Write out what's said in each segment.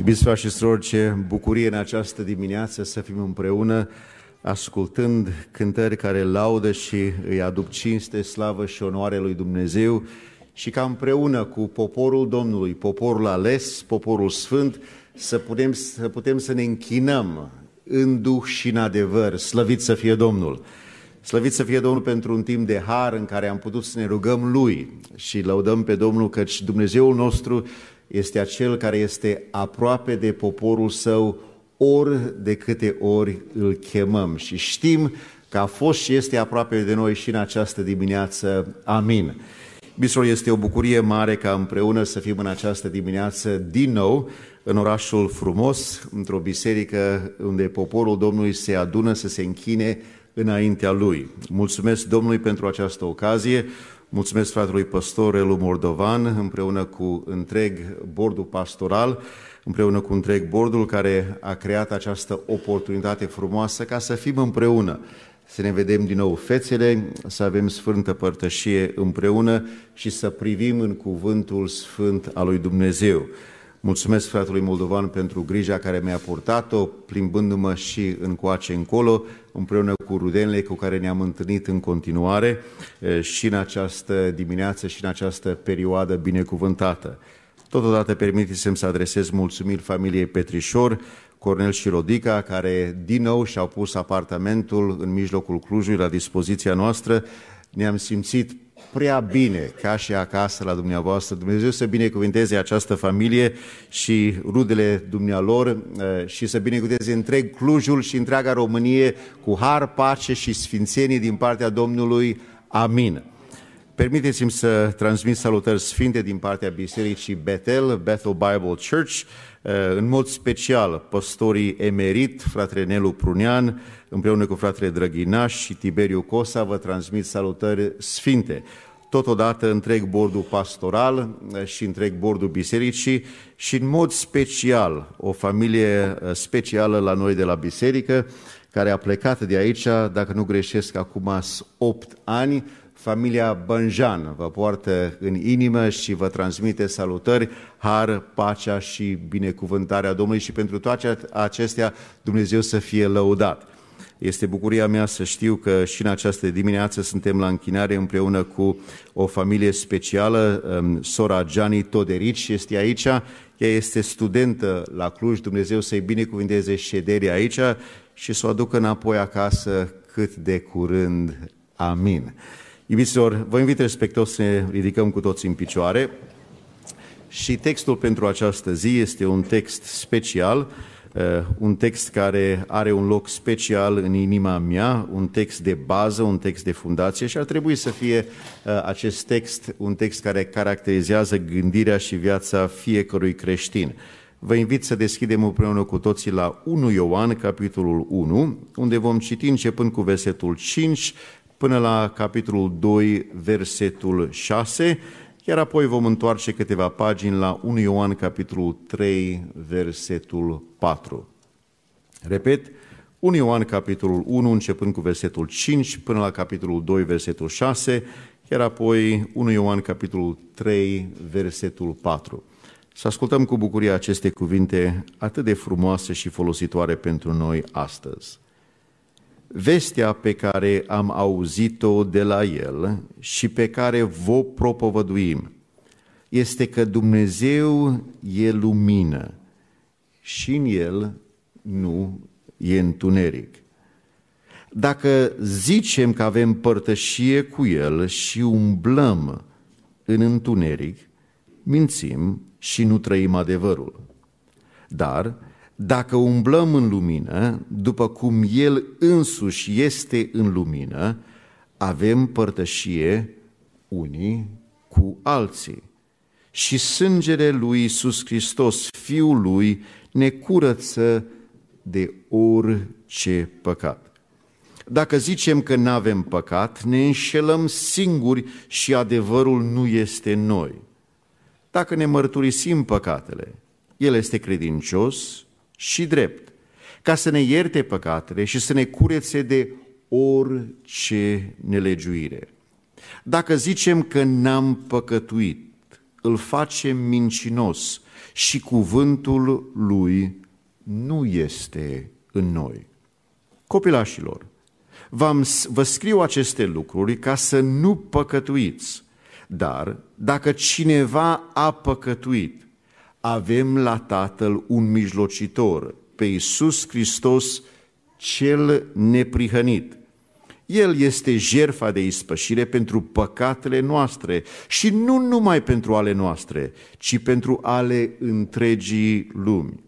Iubiți frați și surori, ce bucurie în această dimineață să fim împreună ascultând cântări care laudă și îi aduc cinste, slavă și onoare lui Dumnezeu și ca împreună cu poporul Domnului, poporul ales, poporul sfânt, să putem să, putem să ne închinăm în duh și în adevăr, slăvit să fie Domnul. Slăvit să fie Domnul pentru un timp de har în care am putut să ne rugăm Lui și lăudăm pe Domnul căci Dumnezeul nostru este acel care este aproape de poporul său ori de câte ori îl chemăm și știm că a fost și este aproape de noi și în această dimineață. Amin. Bisor, este o bucurie mare ca împreună să fim în această dimineață din nou în orașul frumos, într-o biserică unde poporul Domnului se adună să se închine înaintea Lui. Mulțumesc Domnului pentru această ocazie, mulțumesc fratelui păstor Elu Mordovan împreună cu întreg bordul pastoral, împreună cu întreg bordul care a creat această oportunitate frumoasă ca să fim împreună, să ne vedem din nou fețele, să avem sfântă părtășie împreună și să privim în cuvântul sfânt al lui Dumnezeu. Mulțumesc fratului Moldovan pentru grija care mi-a purtat-o, plimbându-mă și încoace încolo, împreună cu rudenele cu care ne-am întâlnit în continuare și în această dimineață și în această perioadă binecuvântată. Totodată permiteți-mi să adresez mulțumiri familiei Petrișor, Cornel și Rodica, care din nou și-au pus apartamentul în mijlocul Clujului la dispoziția noastră. Ne-am simțit prea bine ca și acasă la dumneavoastră. Dumnezeu să binecuvinteze această familie și rudele dumnealor eh, și să binecuvinteze întreg Clujul și întreaga Românie cu har, pace și sfințenie din partea Domnului. Amin. Permiteți-mi să transmit salutări sfinte din partea Bisericii Bethel, Bethel Bible Church, eh, în mod special păstorii emerit, fratele Nelu Prunian, împreună cu fratele Drăghinaș și Tiberiu Cosa, vă transmit salutări sfinte. Totodată întreg bordul pastoral eh, și întreg bordul bisericii și în mod special o familie eh, specială la noi de la biserică, care a plecat de aici, dacă nu greșesc, acum 8 ani, familia Bănjan vă poartă în inimă și vă transmite salutări, har, pacea și binecuvântarea Domnului și pentru toate acestea Dumnezeu să fie lăudat. Este bucuria mea să știu că și în această dimineață suntem la închinare împreună cu o familie specială, um, sora Gianni Toderici este aici, ea este studentă la Cluj, Dumnezeu să-i binecuvinteze șederii aici și să o aducă înapoi acasă cât de curând. Amin. Iubiților, vă invit respectos să ne ridicăm cu toți în picioare și textul pentru această zi este un text special, uh, un text care are un loc special în inima mea, un text de bază, un text de fundație și ar trebui să fie uh, acest text un text care caracterizează gândirea și viața fiecărui creștin. Vă invit să deschidem împreună cu toții la 1 Ioan, capitolul 1, unde vom citi începând cu versetul 5 până la capitolul 2, versetul 6, iar apoi vom întoarce câteva pagini la 1 Ioan, capitolul 3, versetul 4. Repet, 1 Ioan, capitolul 1, începând cu versetul 5, până la capitolul 2, versetul 6, iar apoi 1 Ioan, capitolul 3, versetul 4. Să ascultăm cu bucurie aceste cuvinte atât de frumoase și folositoare pentru noi astăzi. Vestea pe care am auzit-o de la El și pe care vă propovăduim este că Dumnezeu e lumină și în El nu e întuneric. Dacă zicem că avem părtășie cu El și umblăm în întuneric, mințim și nu trăim adevărul. Dar dacă umblăm în lumină, după cum El însuși este în lumină, avem părtășie unii cu alții. Și sângele lui Iisus Hristos, Fiul lui, ne curăță de orice păcat. Dacă zicem că nu avem păcat, ne înșelăm singuri și adevărul nu este noi. Dacă ne mărturisim păcatele, El este credincios și drept, ca să ne ierte păcatele și să ne curețe de orice nelegiuire. Dacă zicem că n-am păcătuit, îl face mincinos și cuvântul lui nu este în noi. Copilașilor, vă scriu aceste lucruri ca să nu păcătuiți, dar dacă cineva a păcătuit, avem la Tatăl un mijlocitor, pe Iisus Hristos cel neprihănit. El este jerfa de ispășire pentru păcatele noastre și nu numai pentru ale noastre, ci pentru ale întregii lumi.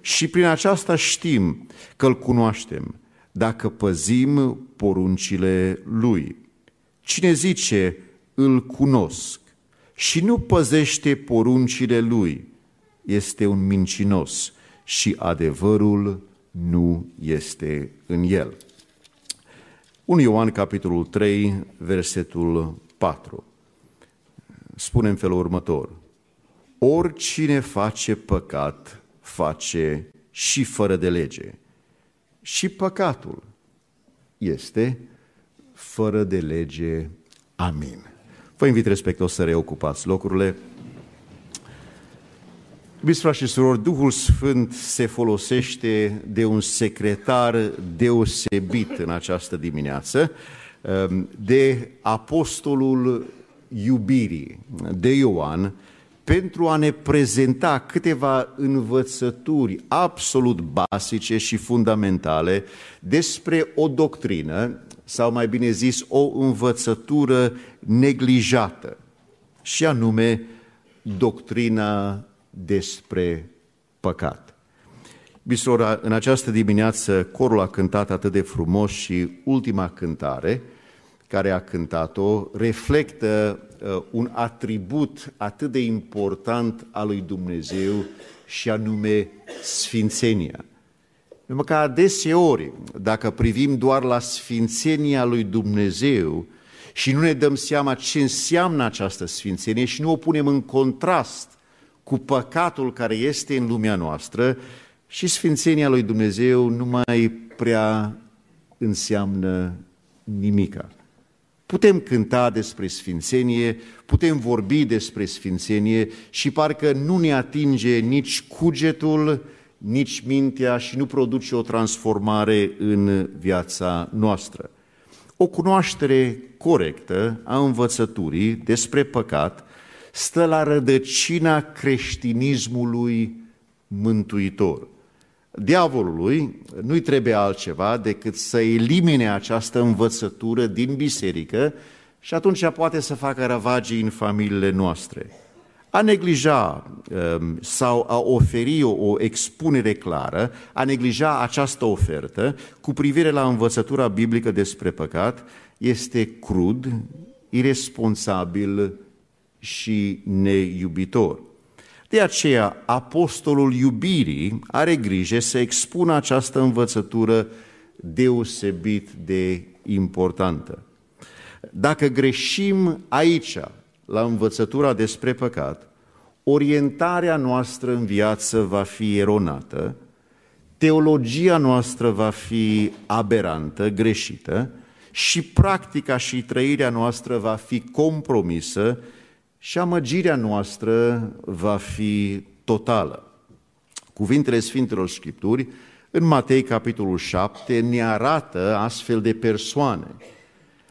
Și prin aceasta știm că îl cunoaștem, dacă păzim poruncile lui. Cine zice, îl cunosc și nu păzește poruncile lui, este un mincinos și adevărul nu este în el. 1 Ioan, capitolul 3, versetul 4. Spune în felul următor. Oricine face păcat, face și fără de lege. Și păcatul este fără de lege. Amin. Vă invit respectos să reocupați locurile. Iubiți frați și surori, Duhul Sfânt se folosește de un secretar deosebit în această dimineață, um, de apostolul iubirii, de Ioan, pentru a ne prezenta câteva învățături absolut basice și fundamentale despre o doctrină, sau mai bine zis, o învățătură neglijată, și anume doctrina despre păcat. Bisora, în această dimineață corul a cântat atât de frumos și ultima cântare care a cântat-o reflectă uh, un atribut atât de important al lui Dumnezeu și anume sfințenia. Numai că adeseori, dacă privim doar la sfințenia lui Dumnezeu și nu ne dăm seama ce înseamnă această sfințenie și nu o punem în contrast cu păcatul care este în lumea noastră și sfințenia lui Dumnezeu nu mai prea înseamnă nimica. Putem cânta despre sfințenie, putem vorbi despre sfințenie și parcă nu ne atinge nici cugetul, nici mintea și nu produce o transformare în viața noastră. O cunoaștere corectă a învățăturii despre păcat stă la rădăcina creștinismului mântuitor. Diavolului nu-i trebuie altceva decât să elimine această învățătură din biserică și atunci poate să facă ravagii în familiile noastre. A neglija um, sau a oferi o expunere clară, a neglija această ofertă cu privire la învățătura biblică despre păcat este crud, irresponsabil și neiubitor. De aceea, apostolul iubirii are grijă să expună această învățătură deosebit de importantă. Dacă greșim aici, la învățătura despre păcat, orientarea noastră în viață va fi eronată, teologia noastră va fi aberantă, greșită și practica și trăirea noastră va fi compromisă și amăgirea noastră va fi totală. Cuvintele Sfintelor Scripturi în Matei, capitolul 7, ne arată astfel de persoane.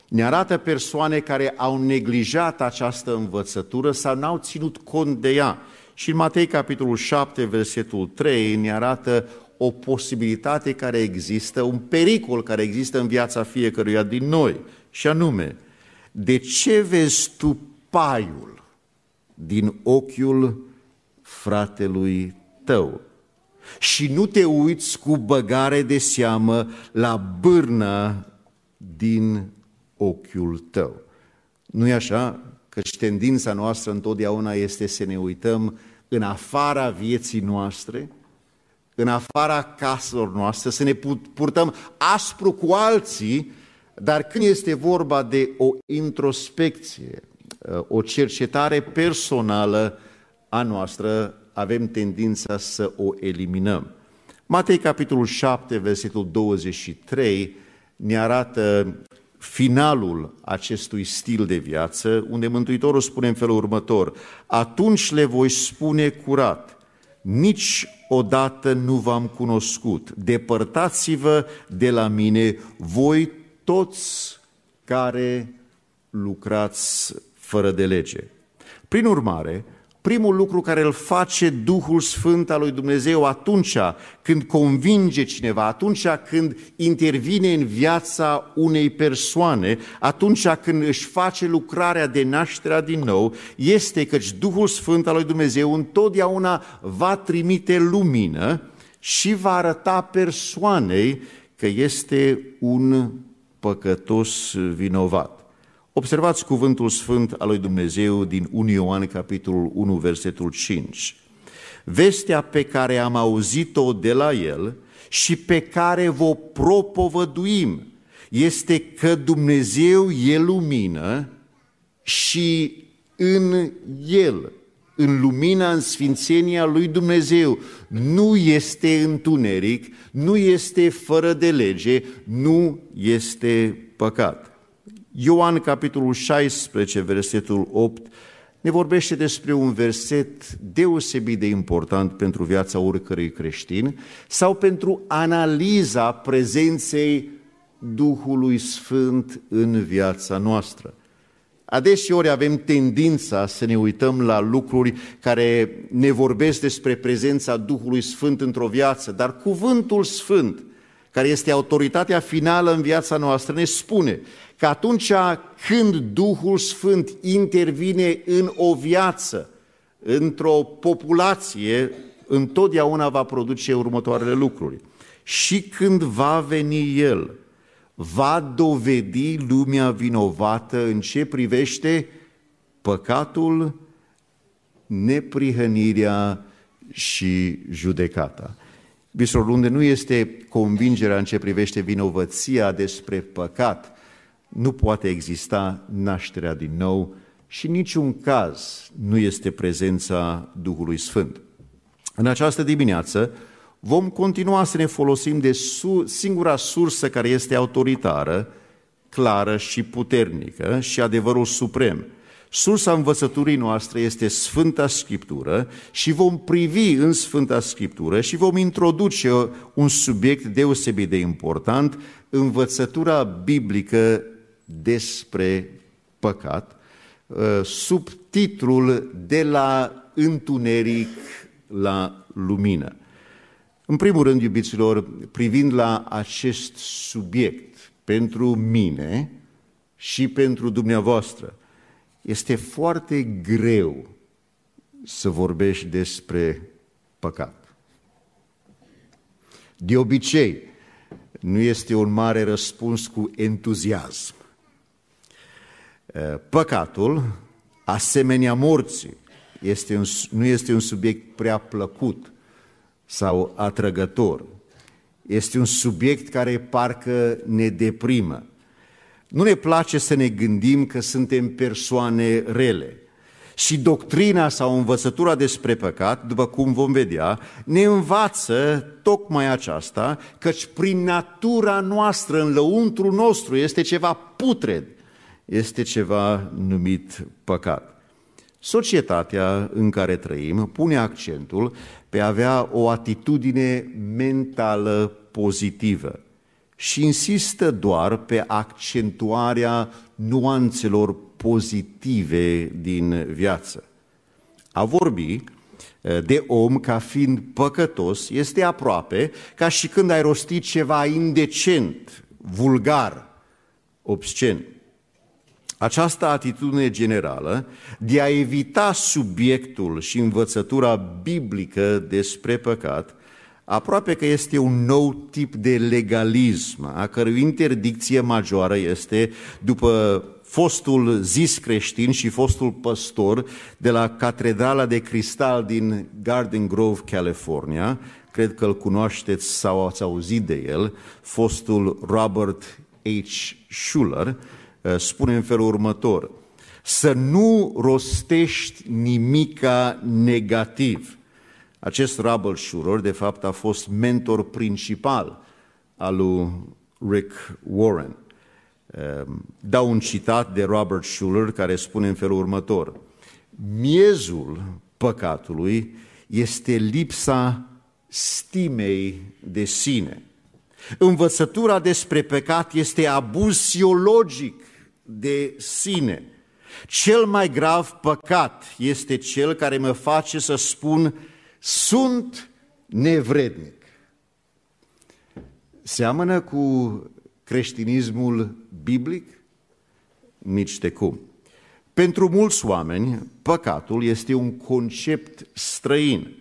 Ne arată persoane care au neglijat această învățătură sau n-au ținut cont de ea. Și în Matei, capitolul 7, versetul 3, ne arată o posibilitate care există, un pericol care există în viața fiecăruia din noi. Și anume, de ce vezi tu paiul din ochiul fratelui tău și nu te uiți cu băgare de seamă la bârna din ochiul tău. nu e așa? Căci ștendința noastră întotdeauna este să ne uităm în afara vieții noastre, în afara caselor noastre, să ne purtăm aspru cu alții, dar când este vorba de o introspecție, o cercetare personală a noastră, avem tendința să o eliminăm. Matei, capitolul 7, versetul 23, ne arată finalul acestui stil de viață, unde Mântuitorul spune în felul următor, atunci le voi spune curat, nici odată nu v-am cunoscut, depărtați-vă de la mine, voi toți care lucrați fără de lege. Prin urmare, primul lucru care îl face Duhul Sfânt al lui Dumnezeu atunci când convinge cineva, atunci când intervine în viața unei persoane, atunci când își face lucrarea de nașterea din nou, este căci Duhul Sfânt al lui Dumnezeu întotdeauna va trimite lumină și va arăta persoanei că este un păcătos vinovat. Observați cuvântul sfânt al lui Dumnezeu din 1 Ioan, capitolul 1, versetul 5. Vestea pe care am auzit-o de la el și pe care vă propovăduim este că Dumnezeu e lumină și în el, în lumina, în sfințenia lui Dumnezeu, nu este întuneric, nu este fără de lege, nu este păcat. Ioan, capitolul 16, versetul 8, ne vorbește despre un verset deosebit de important pentru viața oricărui creștin sau pentru analiza prezenței Duhului Sfânt în viața noastră. Adeseori avem tendința să ne uităm la lucruri care ne vorbesc despre prezența Duhului Sfânt într-o viață, dar cuvântul Sfânt, care este autoritatea finală în viața noastră, ne spune că atunci când Duhul Sfânt intervine în o viață, într-o populație, întotdeauna va produce următoarele lucruri. Și când va veni El, va dovedi lumea vinovată în ce privește păcatul, neprihănirea și judecata. Bistrul unde nu este convingerea în ce privește vinovăția despre păcat, nu poate exista nașterea din nou și niciun caz nu este prezența Duhului Sfânt. În această dimineață vom continua să ne folosim de singura sursă care este autoritară, clară și puternică și adevărul suprem. Sursa învățăturii noastre este Sfânta Scriptură și vom privi în Sfânta Scriptură și vom introduce un subiect deosebit de important, învățătura biblică despre păcat, uh, sub titlul De la întuneric la lumină. În primul rând, iubiților, privind la acest subiect, pentru mine și pentru dumneavoastră, este foarte greu să vorbești despre păcat. De obicei, nu este un mare răspuns cu entuziasm. Păcatul, asemenea morții, este un, nu este un subiect prea plăcut sau atrăgător. Este un subiect care parcă ne deprimă. Nu ne place să ne gândim că suntem persoane rele. Și doctrina sau învățătura despre păcat, după cum vom vedea, ne învață tocmai aceasta, căci prin natura noastră, în lăuntru nostru, este ceva putred, este ceva numit păcat. Societatea în care trăim pune accentul pe a avea o atitudine mentală pozitivă și insistă doar pe accentuarea nuanțelor pozitive din viață. A vorbi eh, de om ca fiind păcătos este aproape ca și când ai rostit ceva indecent, vulgar, obscen. Această atitudine generală de a evita subiectul și învățătura biblică despre păcat, aproape că este un nou tip de legalism, a cărui interdicție majoră este, după fostul zis creștin și fostul păstor de la Catedrala de Cristal din Garden Grove, California, cred că îl cunoașteți sau ați auzit de el, fostul Robert H. Schuller, Eh, spune în felul următor, să nu rostești nimica negativ. Acest Rubble Schurer, de fapt, a fost mentor principal al lui Rick Warren. Ehm, dau un citat de Robert Schuller care spune în felul următor. Miezul păcatului este lipsa stimei de sine. Învățătura despre păcat este abuz siologic de sine. Cel mai grav păcat este cel care mă face să spun sunt nevrednic. Seamănă cu creștinismul biblic? Nici de cum. Pentru mulți oameni, păcatul este un concept străin.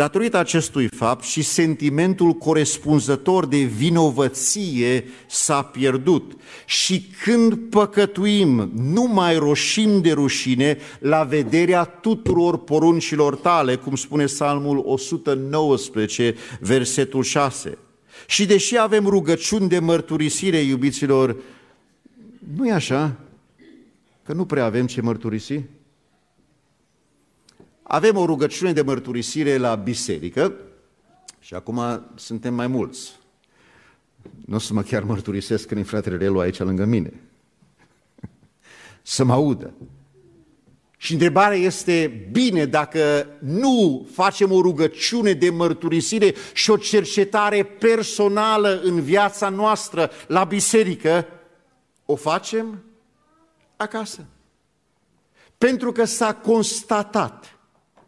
Datorită acestui fapt și sentimentul corespunzător de vinovăție s-a pierdut. Și când păcătuim, nu mai roșim de rușine la vederea tuturor poruncilor tale, cum spune Psalmul 119, versetul 6. Și deși avem rugăciuni de mărturisire, iubiților, nu e așa? Că nu prea avem ce mărturisi? Avem o rugăciune de mărturisire la biserică și acum suntem mai mulți. Nu o să mă chiar mărturisesc când e fratele Relu aici lângă mine. Să mă audă. Și întrebarea este, bine, dacă nu facem o rugăciune de mărturisire și o cercetare personală în viața noastră la biserică, o facem acasă. Pentru că s-a constatat,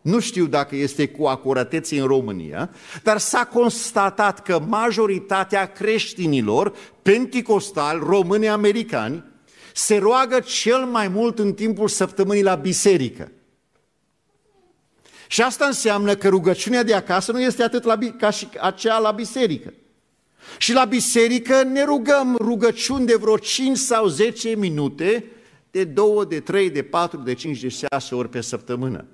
nu știu dacă este cu acuratețe în România, dar s-a constatat că majoritatea creștinilor penticostali, români americani, se roagă cel mai mult în timpul săptămânii la biserică. Și asta înseamnă că rugăciunea de acasă nu este atât la, ca și aceea la biserică. Și la biserică ne rugăm rugăciuni de vreo 5 sau 10 minute, de 2, de 3, de 4, de 5, de 6 ori pe săptămână.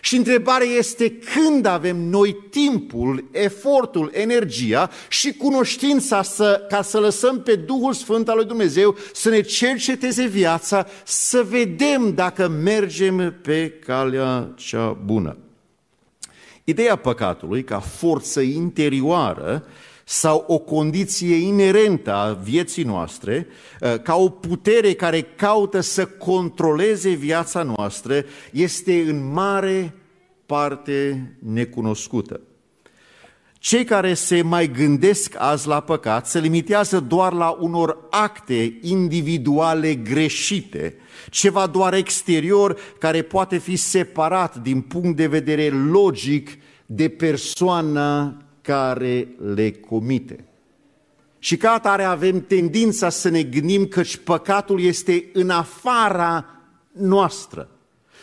Și întrebarea este când avem noi timpul, efortul, energia și cunoștința să, ca să lăsăm pe Duhul Sfânt al lui Dumnezeu să ne cerceteze viața, să vedem dacă mergem pe calea cea bună. Ideea păcatului ca forță interioară sau o condiție inerentă a vieții noastre, uh, ca o putere care caută să controleze viața noastră, este în mare parte necunoscută. Cei care se mai gândesc azi la păcat se limitează doar la unor acte individuale greșite, ceva doar exterior care poate fi separat din punct de vedere logic de persoana care le comite. Și ca atare avem tendința să ne gândim că păcatul este în afara noastră.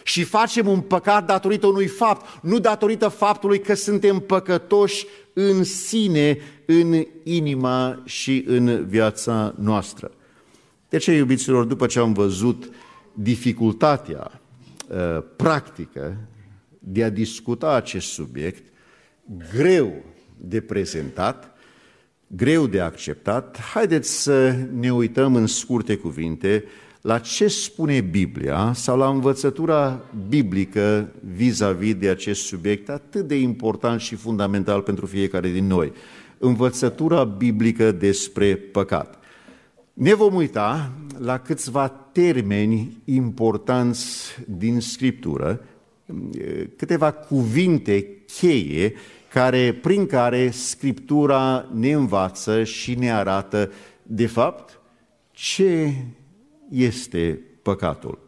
Și facem un păcat datorită unui fapt, nu datorită faptului că suntem păcătoși în sine, în inima și în viața noastră. De ce, iubiților, după ce am văzut dificultatea uh, practică de a discuta acest subiect, greu de prezentat, greu de acceptat, haideți să ne uităm în scurte cuvinte la ce spune Biblia sau la învățătura biblică vis-a-vis -vis de acest subiect atât de important și fundamental pentru fiecare din noi. Învățătura biblică despre păcat. Ne vom uita la câțiva termeni importanți din Scriptură, câteva cuvinte cheie care, prin care Scriptura ne învață și ne arată, de fapt, ce este păcatul.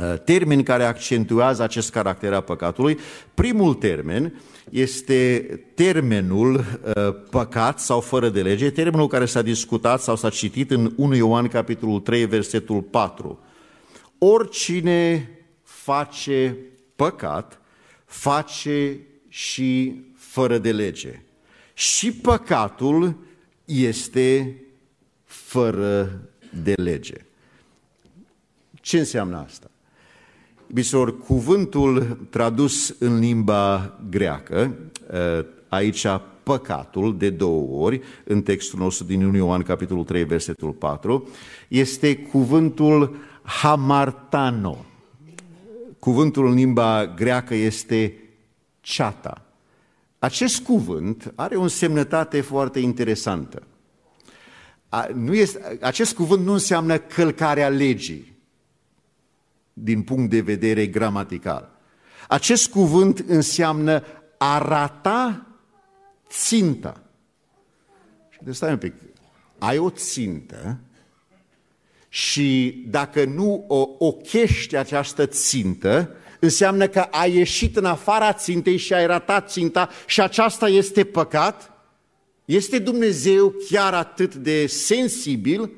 Uh, termeni care accentuează acest caracter a păcatului. Primul termen este termenul uh, păcat sau fără de lege, termenul care s-a discutat sau s-a citit în 1 Ioan capitolul 3, versetul 4. Oricine face păcat, face și fără de lege. Și păcatul este fără de lege. Ce înseamnă asta? Bisor, cuvântul tradus în limba greacă, ă, aici păcatul de două ori, în textul nostru din 1 Ioan, capitolul 3, versetul 4, este cuvântul hamartano. Cuvântul în limba greacă este ceata. Acest cuvânt are o însemnătate foarte interesantă. a, nu este, acest cuvânt nu înseamnă călcarea legii din punct de vedere gramatical. Acest cuvânt înseamnă arata ținta. Și de stai un pic, ai o țintă și dacă nu o ochești această țintă, înseamnă că ai ieșit în afara țintei și ai ratat ținta și aceasta este păcat? Este Dumnezeu chiar atât de sensibil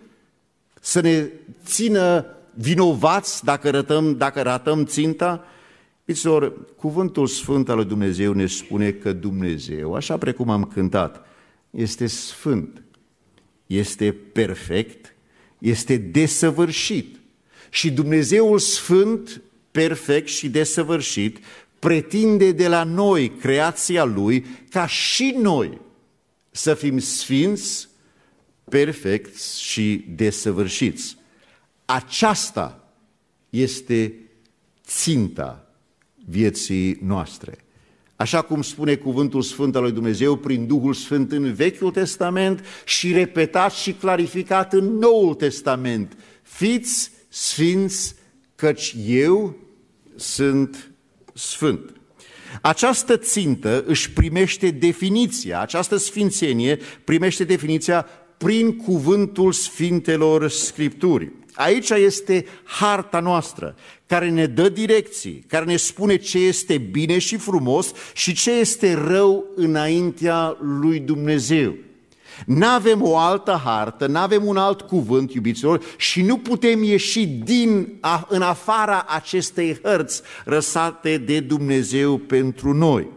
să ne țină vinovați dacă ratăm, dacă ratăm ținta? Pițor, cuvântul Sfânt al lui Dumnezeu ne spune că Dumnezeu, așa precum am cântat, este sfânt, este perfect, este desăvârșit. Și Dumnezeul Sfânt, perfect și desăvârșit, pretinde de la noi, creația Lui, ca și noi să fim sfinți, perfecți și desăvârșiți. Aceasta este ținta vieții noastre. Așa cum spune cuvântul Sfânt al lui Dumnezeu prin Duhul Sfânt în Vechiul Testament și repetat și clarificat în Noul Testament. Fiți sfinți, căci eu sunt sfânt. Această țintă își primește definiția, această sfințenie primește definiția prin cuvântul Sfintelor Scripturii. Aici este harta noastră, care ne dă direcții, care ne spune ce este bine și frumos și ce este rău înaintea lui Dumnezeu. N-avem o altă hartă, n-avem un alt cuvânt, iubiților, și nu putem ieși din, în afara acestei hărți răsate de Dumnezeu pentru noi.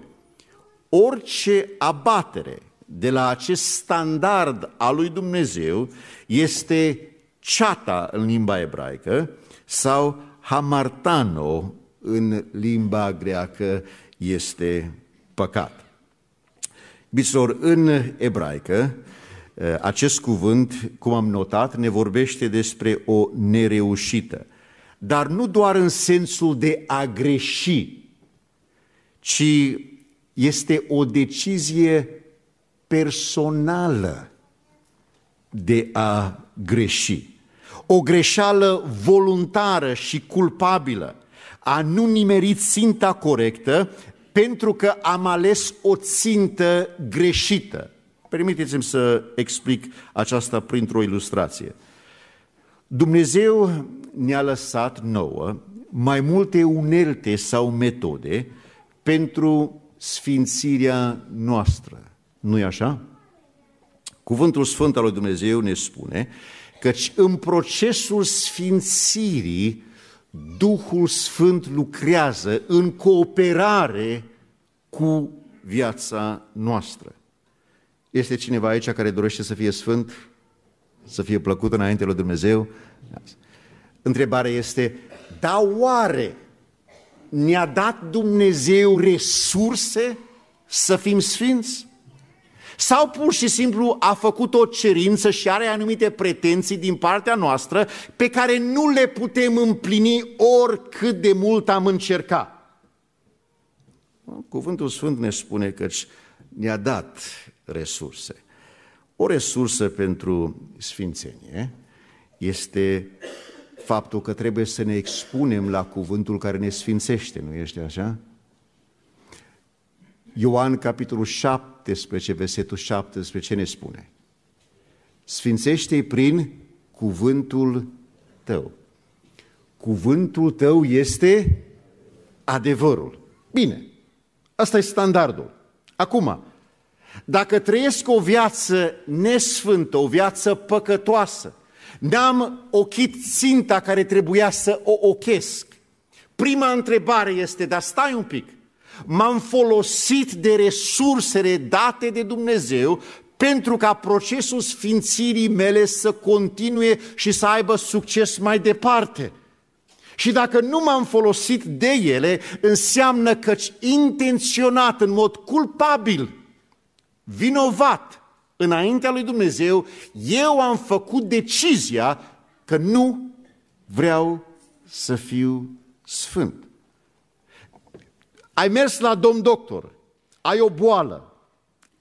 Orice abatere de la acest standard al lui Dumnezeu este ceata în limba ebraică sau hamartano în limba greacă este păcat. Bisor, în ebraică, acest cuvânt, cum am notat, ne vorbește despre o nereușită, dar nu doar în sensul de a greși, ci este o decizie personală de a greși o greșeală voluntară și culpabilă, a nu nimerit ținta corectă pentru că am ales o țintă greșită. Permiteți-mi să explic aceasta printr-o ilustrație. Dumnezeu ne-a lăsat nouă mai multe unelte sau metode pentru sfințirea noastră. Nu-i așa? Cuvântul Sfânt al lui Dumnezeu ne spune căci în procesul sfințirii Duhul Sfânt lucrează în cooperare cu viața noastră. Este cineva aici care dorește să fie sfânt, să fie plăcut înainte lui Dumnezeu? Întrebarea este, da oare ne-a dat Dumnezeu resurse să fim sfinți? Sau pur și simplu a făcut o cerință și are anumite pretenții din partea noastră pe care nu le putem împlini oricât de mult am încercat. Cuvântul Sfânt ne spune că ne-a dat resurse. O resursă pentru sfințenie este faptul că trebuie să ne expunem la cuvântul care ne sfințește, nu este așa? Ioan, capitolul 17, versetul 17, ce ne spune? Sfințește-i prin cuvântul tău. Cuvântul tău este adevărul. Bine, asta e standardul. Acum, dacă trăiesc o viață nesfântă, o viață păcătoasă, n-am ochit ținta care trebuia să o ochesc, prima întrebare este, dar stai un pic, m-am folosit de resursele date de Dumnezeu pentru ca procesul sfințirii mele să continue și să aibă succes mai departe. Și dacă nu m-am folosit de ele, înseamnă că intenționat, în mod culpabil, vinovat, înaintea lui Dumnezeu, eu am făcut decizia că nu vreau să fiu sfânt. Ai mers la domn doctor, ai o boală,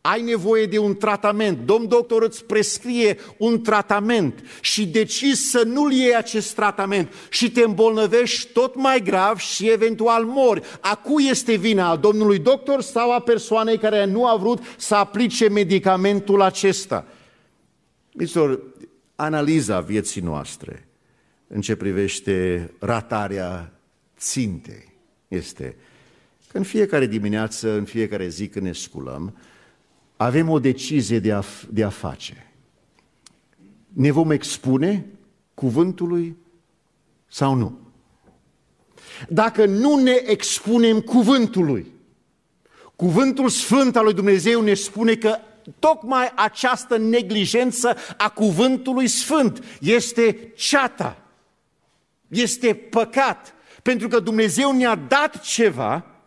ai nevoie de un tratament. Domn doctor îți prescrie un tratament și decizi să nu-l iei acest tratament și te îmbolnăvești tot mai grav și eventual mori. A cui este vina? A domnului doctor sau a persoanei care nu a vrut să aplice medicamentul acesta? Mițor, analiza vieții noastre în ce privește ratarea țintei este că în fiecare dimineață, în fiecare zi când ne sculăm, avem o decizie de a, de a face. Ne vom expune cuvântului sau nu? Dacă nu ne expunem cuvântului, cuvântul sfânt al lui Dumnezeu ne spune că tocmai această neglijență a cuvântului sfânt este ceata, este păcat, pentru că Dumnezeu ne-a dat ceva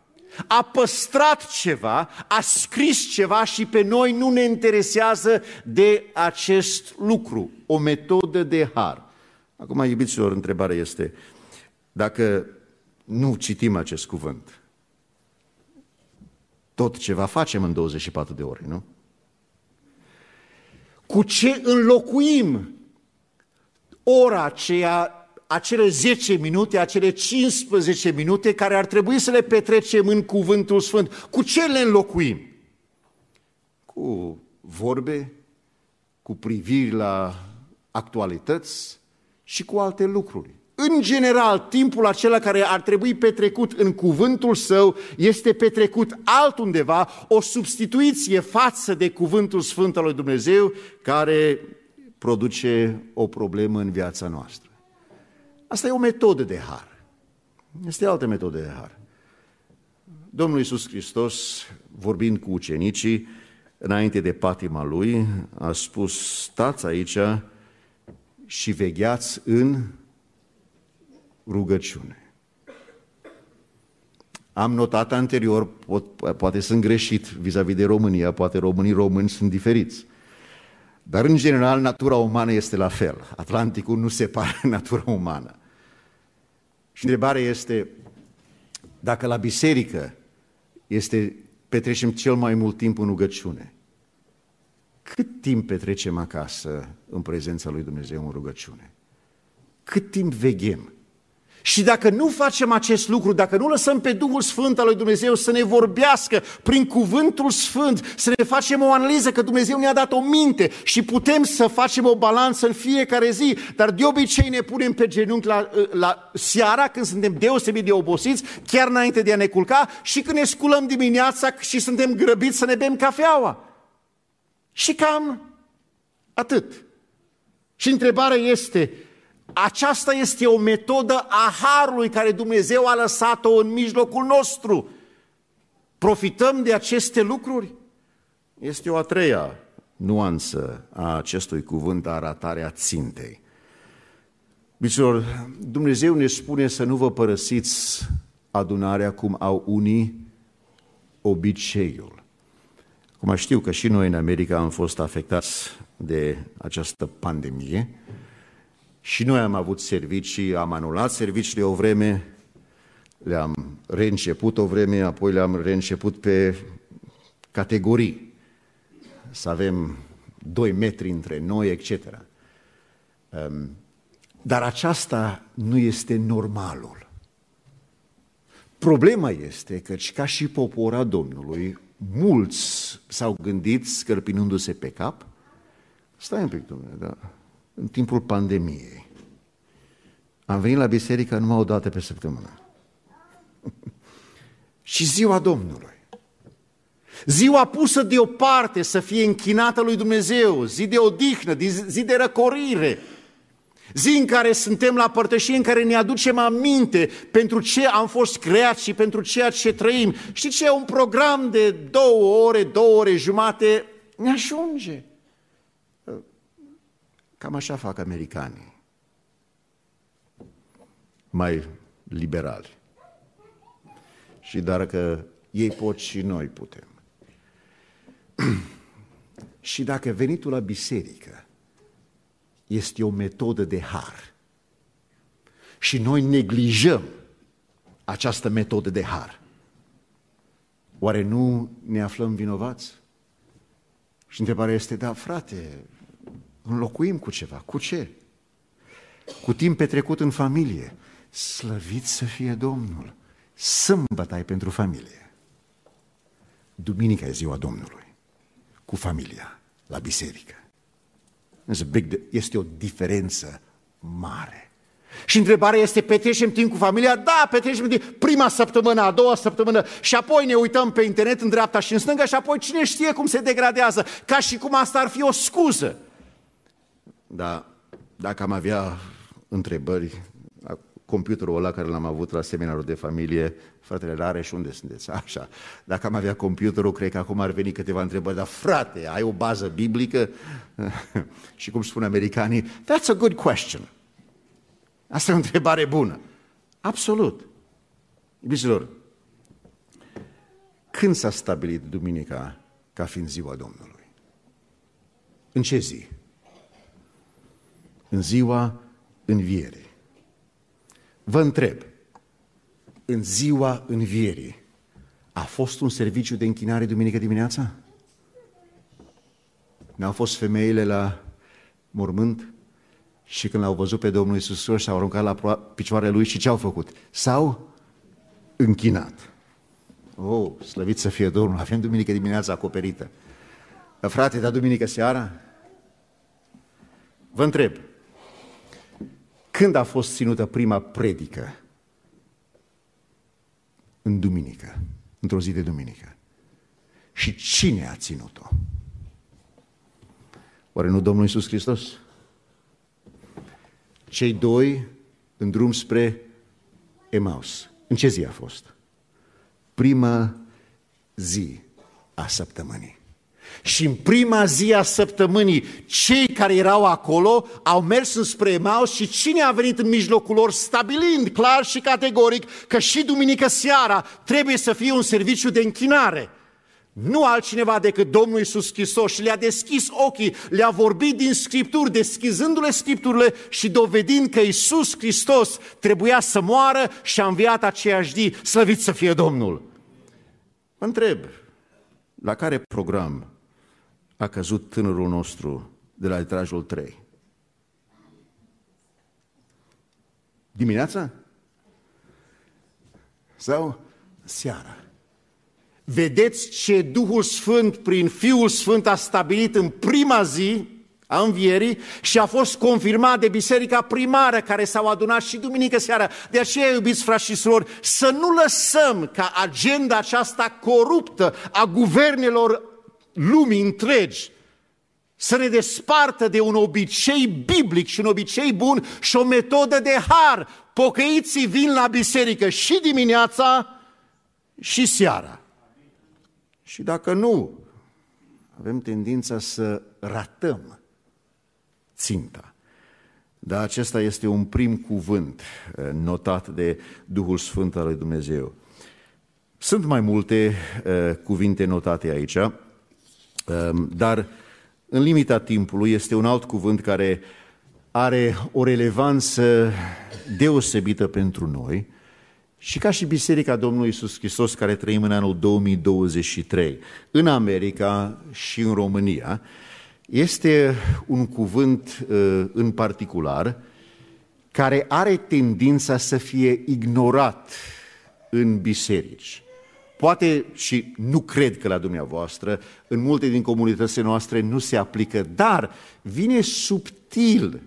a păstrat ceva, a scris ceva și pe noi nu ne interesează de acest lucru, o metodă de har. Acum, iubiților, întrebarea este, dacă nu citim acest cuvânt, tot ceva facem în 24 de ore, nu? Cu ce înlocuim ora aceea acele 10 minute, acele 15 minute care ar trebui să le petrecem în Cuvântul Sfânt. Cu ce le înlocuim? Cu vorbe, cu priviri la actualități și cu alte lucruri. În general, timpul acela care ar trebui petrecut în cuvântul său este petrecut altundeva, o substituiție față de cuvântul Sfânt al lui Dumnezeu care produce o problemă în viața noastră. Asta e o metodă de har. Este altă metodă de har. Domnul Iisus Hristos, vorbind cu ucenicii, înainte de patima lui, a spus, stați aici și vegheați în rugăciune. Am notat anterior, pot, poate sunt greșit vis-a-vis de România, poate românii români sunt diferiți. Dar în general natura umană este la fel. Atlanticul nu separă natura umană. Și întrebarea este, dacă la biserică este, petrecem cel mai mult timp în rugăciune, cât timp petrecem acasă în prezența lui Dumnezeu în rugăciune? Cât timp veghem? Și dacă nu facem acest lucru, dacă nu lăsăm pe Duhul Sfânt al lui Dumnezeu să ne vorbească prin cuvântul Sfânt, să ne facem o analiză că Dumnezeu ne-a dat o minte și putem să facem o balanță în fiecare zi, dar de obicei ne punem pe genunchi la, la seara când suntem deosebit de obosiți, chiar înainte de a ne culca și când ne sculăm dimineața și suntem grăbiți să ne bem cafeaua. Și cam atât. Și întrebarea este, aceasta este o metodă a harului care Dumnezeu a lăsat-o în mijlocul nostru. Profităm de aceste lucruri? Este o a treia nuanță a acestui cuvânt, aratarea țintei. Bicilor, Dumnezeu ne spune să nu vă părăsiți adunarea cum au unii obiceiul. Cum știu că și noi în America am fost afectați de această pandemie, și noi am avut servicii, am anulat serviciile o vreme, le-am reînceput o vreme, apoi le-am reînceput pe categorii. Să avem doi metri între noi, etc. Ehm, dar aceasta nu este normalul. Problema este că, ca și popora Domnului, mulți s-au gândit, scărpinându-se pe cap, stai un pic, domnule, da, în timpul pandemiei. Am venit la biserică numai o dată pe săptămână. și ziua Domnului. Ziua pusă deoparte să fie închinată lui Dumnezeu, zi de odihnă, zi de răcorire, zi în care suntem la părtășie, în care ne aducem aminte pentru ce am fost creați și pentru ceea ce trăim. Știți ce? Un program de două ore, două ore jumate ne ajunge. Cam așa fac americanii. Mai liberali. Și dacă ei pot și noi putem. și dacă venitul la biserică este o metodă de har și noi neglijăm această metodă de har, oare nu ne aflăm vinovați? întrebarea este, da, frate, înlocuim cu ceva. Cu ce? Cu timp petrecut în familie. Slăvit să fie Domnul. Sâmbătă ai pentru familie. Duminica e ziua Domnului. Cu familia, la biserică. Este o diferență mare. Și întrebarea este, petrecem timp cu familia? Da, petrecem timp prima săptămână, a doua săptămână și apoi ne uităm pe internet în dreapta și în stânga și apoi cine știe cum se degradează, ca și cum asta ar fi o scuză. Da, dacă am avea întrebări, computerul ăla care l-am avut la seminarul de familie, fratele Rare și unde sunteți? Așa. Dacă am avea computerul, cred că acum ar veni câteva întrebări, dar frate, ai o bază biblică? și cum spun americanii, that's a good question. Asta e o întrebare bună. Absolut. Iubiților, când s-a stabilit duminica ca fiind ziua Domnului? În ce zi? În ziua învierii. Vă întreb, în ziua învierii a fost un serviciu de închinare duminică dimineața? N-au fost femeile la mormânt? Și când l-au văzut pe Domnul Iisus Hristos, s-au aruncat la picioarele Lui și ce au făcut? S-au închinat. Oh, slăvit să fie Domnul, avem duminică dimineața acoperită. Frate, dar duminică seara? Vă întreb, când a fost ținută prima predică? În duminică, într-o zi de duminică. Și cine a ținut-o? Oare nu Domnul Iisus Hristos? cei doi în drum spre Emaus. În ce zi a fost? Prima zi a săptămânii. Și în prima zi a săptămânii, cei care erau acolo au mers înspre Emaus și cine a venit în mijlocul lor stabilind clar și categoric că și duminică seara trebuie să fie un serviciu de închinare. Nu altcineva decât Domnul Iisus Hristos și le-a deschis ochii, le-a vorbit din Scripturi, deschizându-le Scripturile și dovedind că Iisus Hristos trebuia să moară și a înviat aceeași zi, slăvit să fie Domnul. Mă întreb, la care program a căzut tânărul nostru de la etajul 3? Dimineața? Sau seara? Vedeți ce Duhul Sfânt prin Fiul Sfânt a stabilit în prima zi a învierii și a fost confirmat de biserica primară care s-au adunat și duminică seara. De aceea, iubiți frați și surori, să nu lăsăm ca agenda aceasta coruptă a guvernelor lumii întregi să ne despartă de un obicei biblic și un obicei bun și o metodă de har. Pocăiții vin la biserică și dimineața și seara. Și dacă nu, avem tendința să ratăm ținta. Dar acesta este un prim cuvânt eh, notat de Duhul Sfânt al lui Dumnezeu. Sunt mai multe uh, cuvinte notate aici, uh, dar în limita timpului este un alt cuvânt care are o relevanță deosebită pentru noi, și ca și Biserica Domnului Isus Hristos, care trăim în anul 2023, în America și în România, este un cuvânt uh, în particular care are tendința să fie ignorat în biserici. Poate și nu cred că la dumneavoastră, în multe din comunitățile noastre nu se aplică, dar vine subtil,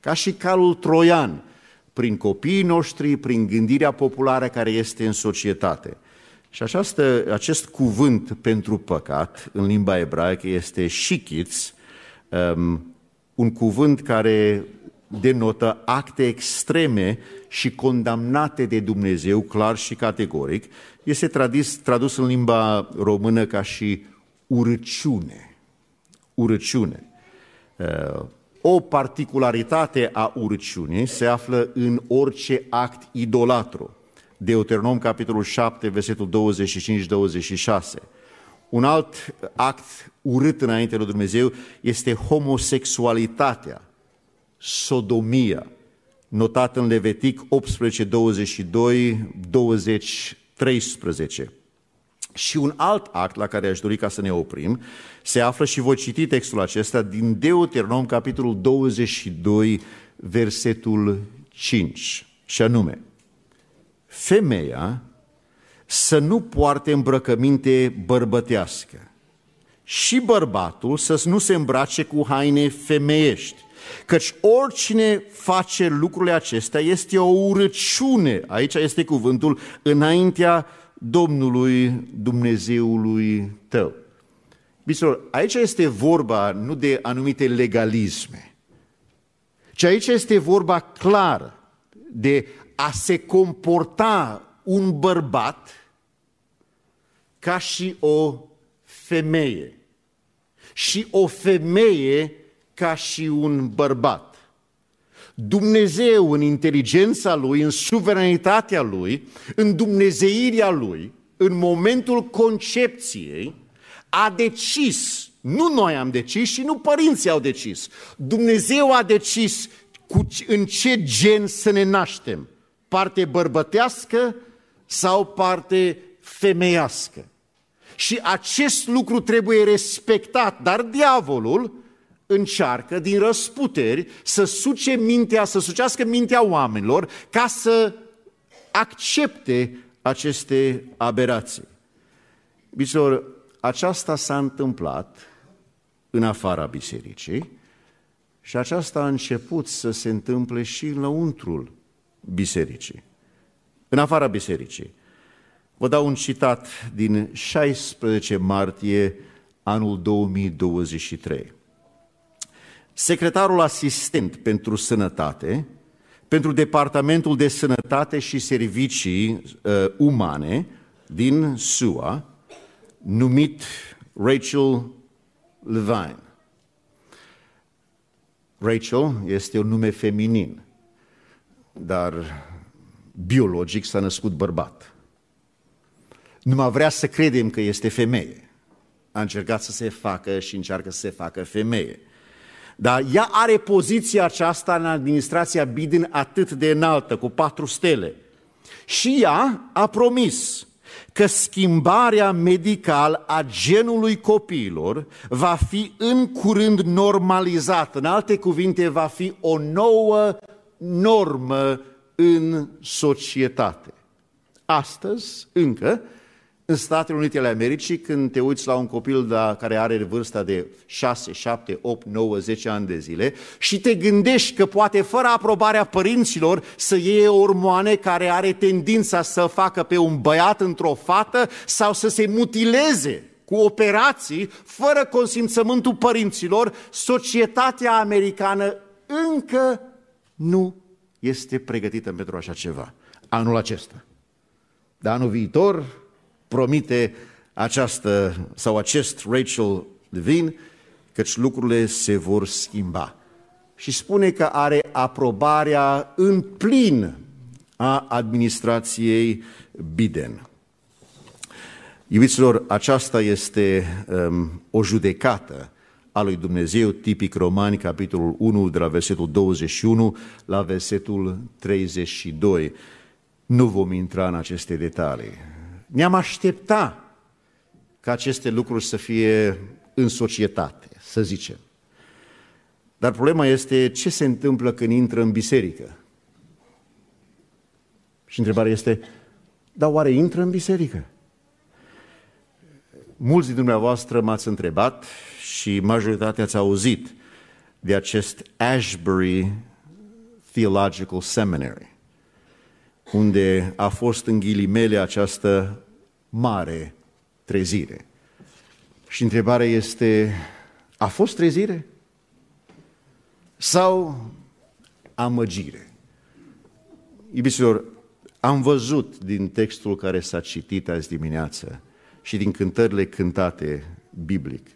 ca și calul troian, prin copiii noștri, prin gândirea populară care este în societate. Și această, acest cuvânt pentru păcat, în limba ebraică, este shikitz, um, un cuvânt care denotă acte extreme și condamnate de Dumnezeu, clar și categoric. Este tradus, tradus în limba română ca și urăciune. Urăciune. Uh, o particularitate a urciunii se află în orice act idolatru. Deuteronom, capitolul 7, versetul 25-26. Un alt act urât înainte lui Dumnezeu este homosexualitatea, sodomia, notat în Levitic 18, 22, 20, 13. Și un alt act la care aș dori ca să ne oprim se află și voi citi textul acesta din Deuteronom, capitolul 22, versetul 5, și anume, femeia să nu poarte îmbrăcăminte bărbătească și bărbatul să nu se îmbrace cu haine femeiești, căci oricine face lucrurile acestea este o urăciune, aici este cuvântul, înaintea Domnului Dumnezeului tău. Biților, aici este vorba nu de anumite legalisme, ci aici este vorba clară de a se comporta un bărbat ca și o femeie și o femeie ca și un bărbat. Dumnezeu în inteligența Lui, în suveranitatea Lui, în dumnezeirea Lui, în momentul concepției, a decis, nu noi am decis și nu părinții au decis, Dumnezeu a decis cu, în ce gen să ne naștem, parte bărbătească sau parte femeiască. Și acest lucru trebuie respectat, dar diavolul încearcă din răsputeri să suce mintea, să sucească mintea oamenilor ca să accepte aceste aberații. Biților, aceasta s-a întâmplat în afara bisericii și aceasta a început să se întâmple și în lăuntrul bisericii, în afara bisericii. Vă dau un citat din 16 martie anul 2023. Secretarul asistent pentru sănătate, pentru Departamentul de Sănătate și Servicii uh, Umane din SUA, numit Rachel Levine. Rachel este un nume feminin, dar biologic s-a născut bărbat. Nu mai vrea să credem că este femeie. A încercat să se facă și încearcă să se facă femeie. Dar ea are poziția aceasta în administrația Biden atât de înaltă, cu patru stele. Și ea a promis că schimbarea medicală a genului copiilor va fi în curând normalizată. În alte cuvinte, va fi o nouă normă în societate. Astăzi, încă, în Statele Unite ale Americii, când te uiți la un copil da, care are vârsta de 6, 7, 8, 9, 10 ani de zile și te gândești că poate fără aprobarea părinților să iei ormoane care are tendința să facă pe un băiat într-o fată sau să se mutileze cu operații fără consimțământul părinților, societatea americană încă nu este pregătită pentru așa ceva. Anul acesta. Dar anul viitor promite această sau acest Rachel Levine, căci lucrurile se vor schimba. Și spune că are aprobarea în plin a administrației Biden. Iubiților, aceasta este um, o judecată a lui Dumnezeu, tipic Romani, capitolul 1, de la versetul 21 la versetul 32. Nu vom intra în aceste detalii. Ne-am aștepta ca aceste lucruri să fie în societate, să zicem. Dar problema este ce se întâmplă când intră în biserică. Și întrebarea este, dar oare intră în biserică? Mulți din dumneavoastră m-ați întrebat și majoritatea ați auzit de acest Ashbury Theological Seminary unde a fost în ghilimele această mare trezire. Și întrebarea este, a fost trezire? Sau amăgire? Iubiților, am văzut din textul care s-a citit azi dimineață și din cântările cântate biblic,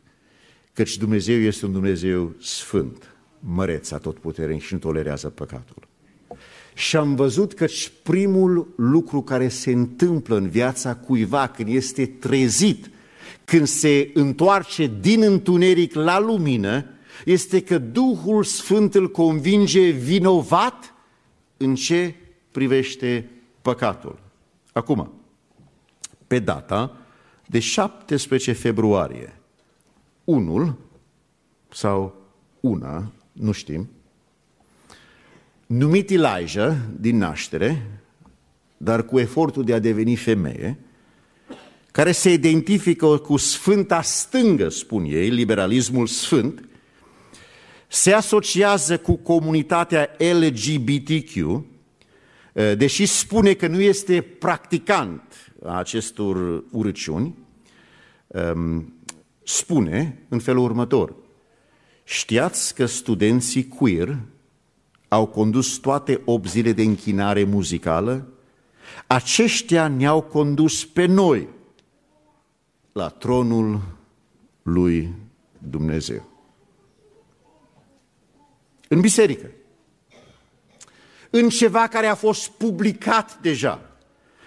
căci Dumnezeu este un Dumnezeu sfânt, măreț, atotputernic și nu tolerează păcatul. Și am văzut că primul lucru care se întâmplă în viața cuiva când este trezit, când se întoarce din întuneric la lumină, este că Duhul Sfânt îl convinge vinovat în ce privește păcatul. Acum, pe data de 17 februarie. Unul sau una, nu știm, numit Elijah din naștere, dar cu efortul de a deveni femeie, care se identifică cu sfânta stângă, spun ei, liberalismul sfânt, se asociază cu comunitatea LGBTQ, eh, deși spune că nu este practicant a acestor urăciuni, ehm, spune în felul următor. Știați că studenții queer au condus toate 8 zile de închinare muzicală? Aceștia ne-au condus pe noi la tronul lui Dumnezeu. În biserică. În ceva care a fost publicat deja.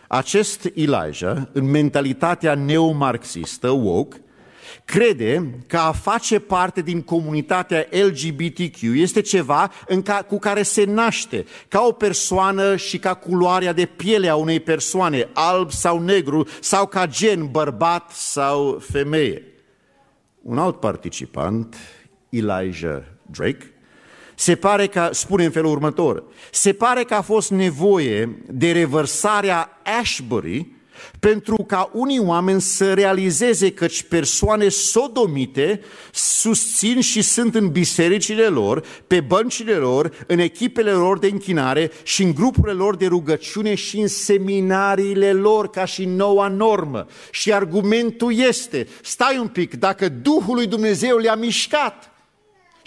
Acest Elijah, în mentalitatea neomarxistă, woke, crede că a face parte din comunitatea LGBTQ este ceva în ca, cu care se naște ca o persoană și ca culoarea de piele a unei persoane, alb sau negru, sau ca gen, bărbat sau femeie. Un alt participant, Elijah Drake, se pare că, spune în felul următor, se pare că a fost nevoie de revărsarea Ashbury pentru ca unii oameni să realizeze că persoane sodomite susțin și sunt în bisericile lor, pe băncile lor, în echipele lor de închinare și în grupurile lor de rugăciune și în seminariile lor ca și noua normă. Și argumentul este, stai un pic, dacă Duhul lui Dumnezeu le-a mișcat,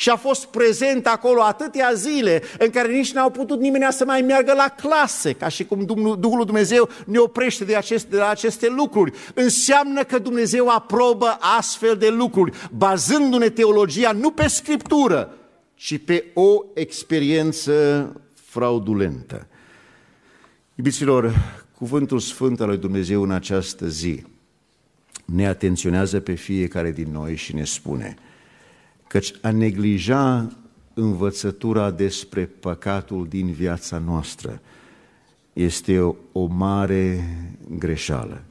și a fost prezent acolo atâtea zile în care nici n-au putut nimeni să mai meargă la clase, ca și cum Duhul Dumnezeu ne oprește de aceste, de la aceste lucruri. Înseamnă că Dumnezeu aprobă astfel de lucruri, bazându-ne teologia nu pe Scriptură, ci pe o experiență fraudulentă. Iubiților, cuvântul Sfânt al lui Dumnezeu în această zi ne atenționează pe fiecare din noi și ne spune – căci a neglija învățătura despre păcatul din viața noastră este o, o mare greșeală.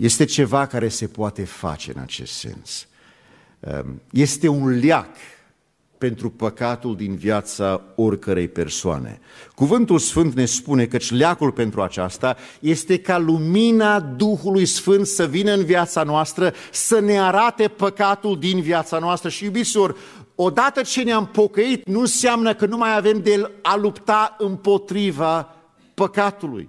Este ceva care se poate face în acest sens. Ehm, este un leac pentru păcatul din viața oricărei persoane. Cuvântul Sfânt ne spune că șleacul pentru aceasta este ca lumina Duhului Sfânt să vină în viața noastră, să ne arate păcatul din viața noastră. Și iubiților, odată ce ne-am pocăit, nu înseamnă că nu mai avem de a lupta împotriva păcatului.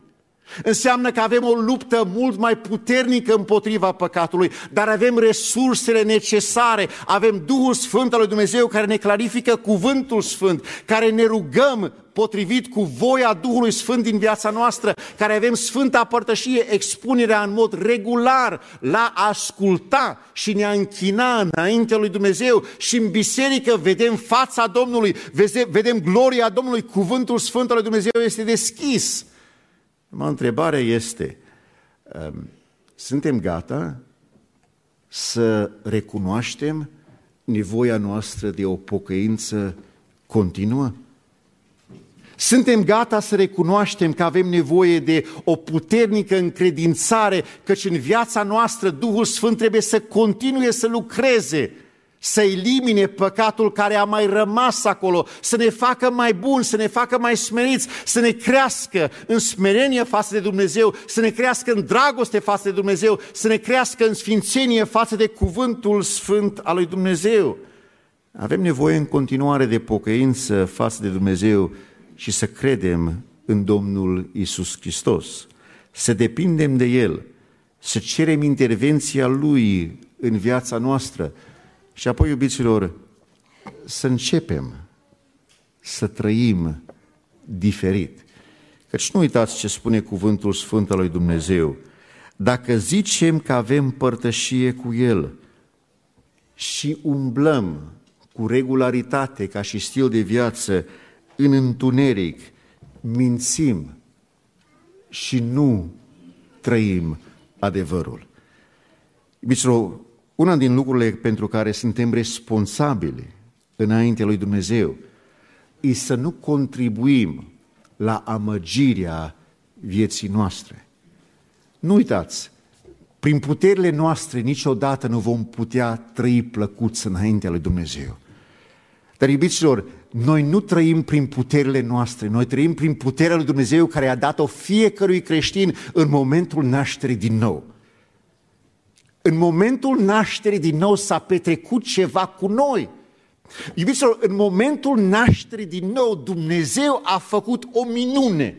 Înseamnă că avem o luptă mult mai puternică împotriva păcatului, dar avem resursele necesare, avem Duhul Sfânt al lui Dumnezeu care ne clarifică cuvântul Sfânt, care ne rugăm potrivit cu voia Duhului Sfânt din viața noastră, care avem Sfânta Părtășie, expunerea în mod regular la a asculta și ne-a închina înainte lui Dumnezeu și în biserică vedem fața Domnului, vedem gloria Domnului, cuvântul Sfânt al lui Dumnezeu este deschis Mă întrebarea este, um, suntem gata să recunoaștem nevoia noastră de o pocăință continuă? Suntem gata să recunoaștem că avem nevoie de o puternică încredințare, căci în viața noastră Duhul Sfânt trebuie să continue să lucreze să elimine păcatul care a mai rămas acolo, să ne facă mai buni, să ne facă mai smeriți, să ne crească în smerenie față de Dumnezeu, să ne crească în dragoste față de Dumnezeu, să ne crească în sfințenie față de cuvântul sfânt al lui Dumnezeu. Avem nevoie în continuare de pocăință față de Dumnezeu și să credem în Domnul Isus Hristos, să depindem de El, să cerem intervenția Lui în viața noastră, și apoi, iubiților, să începem să trăim diferit. Căci nu uitați ce spune cuvântul Sfânt al lui Dumnezeu. Dacă zicem că avem părtășie cu El și umblăm cu regularitate ca și stil de viață în întuneric, mințim și nu trăim adevărul. Iubiților, una din lucrurile pentru care suntem responsabili înainte lui Dumnezeu e să nu contribuim la amăgirea vieții noastre. Nu uitați, Prin puterile noastre niciodată nu vom putea trăi plăcuți înaintea lui Dumnezeu. Dar, iubiților, noi nu trăim prin puterile noastre, noi trăim prin puterea lui Dumnezeu care a dat-o fiecărui creștin în momentul nașterii din nou. În momentul nașterii din nou s-a petrecut ceva cu noi. Iubiților, în momentul nașterii din nou, Dumnezeu a făcut o minune.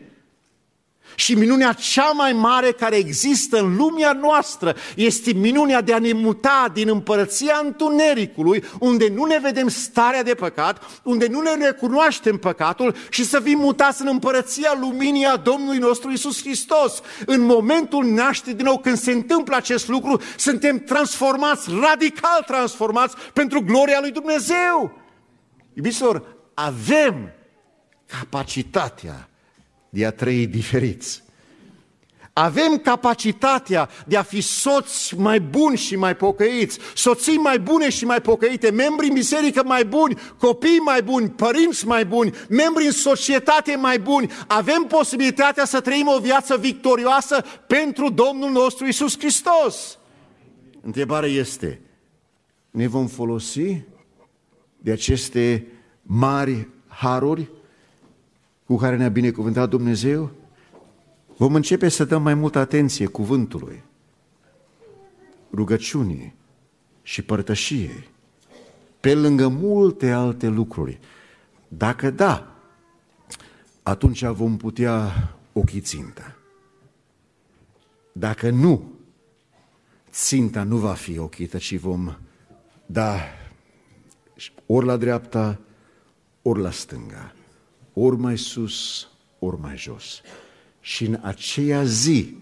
Și minunea cea mai mare care există în lumea noastră este minunea de a ne muta din împărăția întunericului, unde nu ne vedem starea de păcat, unde nu ne recunoaștem păcatul și să fim mutați în împărăția luminii a Domnului nostru Isus Hristos. În momentul nașterii din nou, când se întâmplă acest lucru, suntem transformați, radical transformați pentru gloria lui Dumnezeu. Iubiților, avem capacitatea de a trăi diferiți. Avem capacitatea de a fi soți mai buni și mai pocăiți, soții mai bune și mai pocăite, membri în biserică mai buni, copii mai buni, părinți mai buni, membri în societate mai buni. Avem posibilitatea să trăim o viață victorioasă pentru Domnul nostru Isus Hristos. Întrebarea este, ne vom folosi de aceste mari haruri cu care ne-a binecuvântat Dumnezeu, vom începe să dăm mai multă atenție cuvântului, rugăciunii și părtășiei, pe lângă multe alte lucruri. Dacă da, atunci vom putea ochi ținta. Dacă nu, ținta nu va fi ochită, ci vom da ori la dreapta, ori la stânga ori mai sus, ori mai jos. Și în aceea zi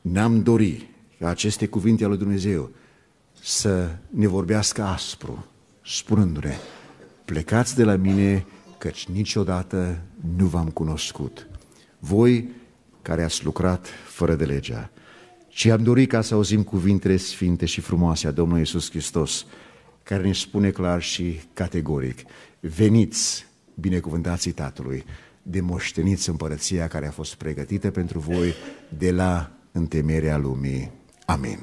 ne-am dorit ca aceste cuvinte ale lui Dumnezeu să ne vorbească aspru, spunându-ne, plecați de la mine, căci niciodată nu v-am cunoscut. Voi care ați lucrat fără de legea. Și am dorit ca să auzim cuvintele sfinte și frumoase a Domnului Iisus Hristos, care ne spune clar și categoric, veniți binecuvântații Tatălui, de moșteniți împărăția care a fost pregătită pentru voi de la întemerea lumii. Amin.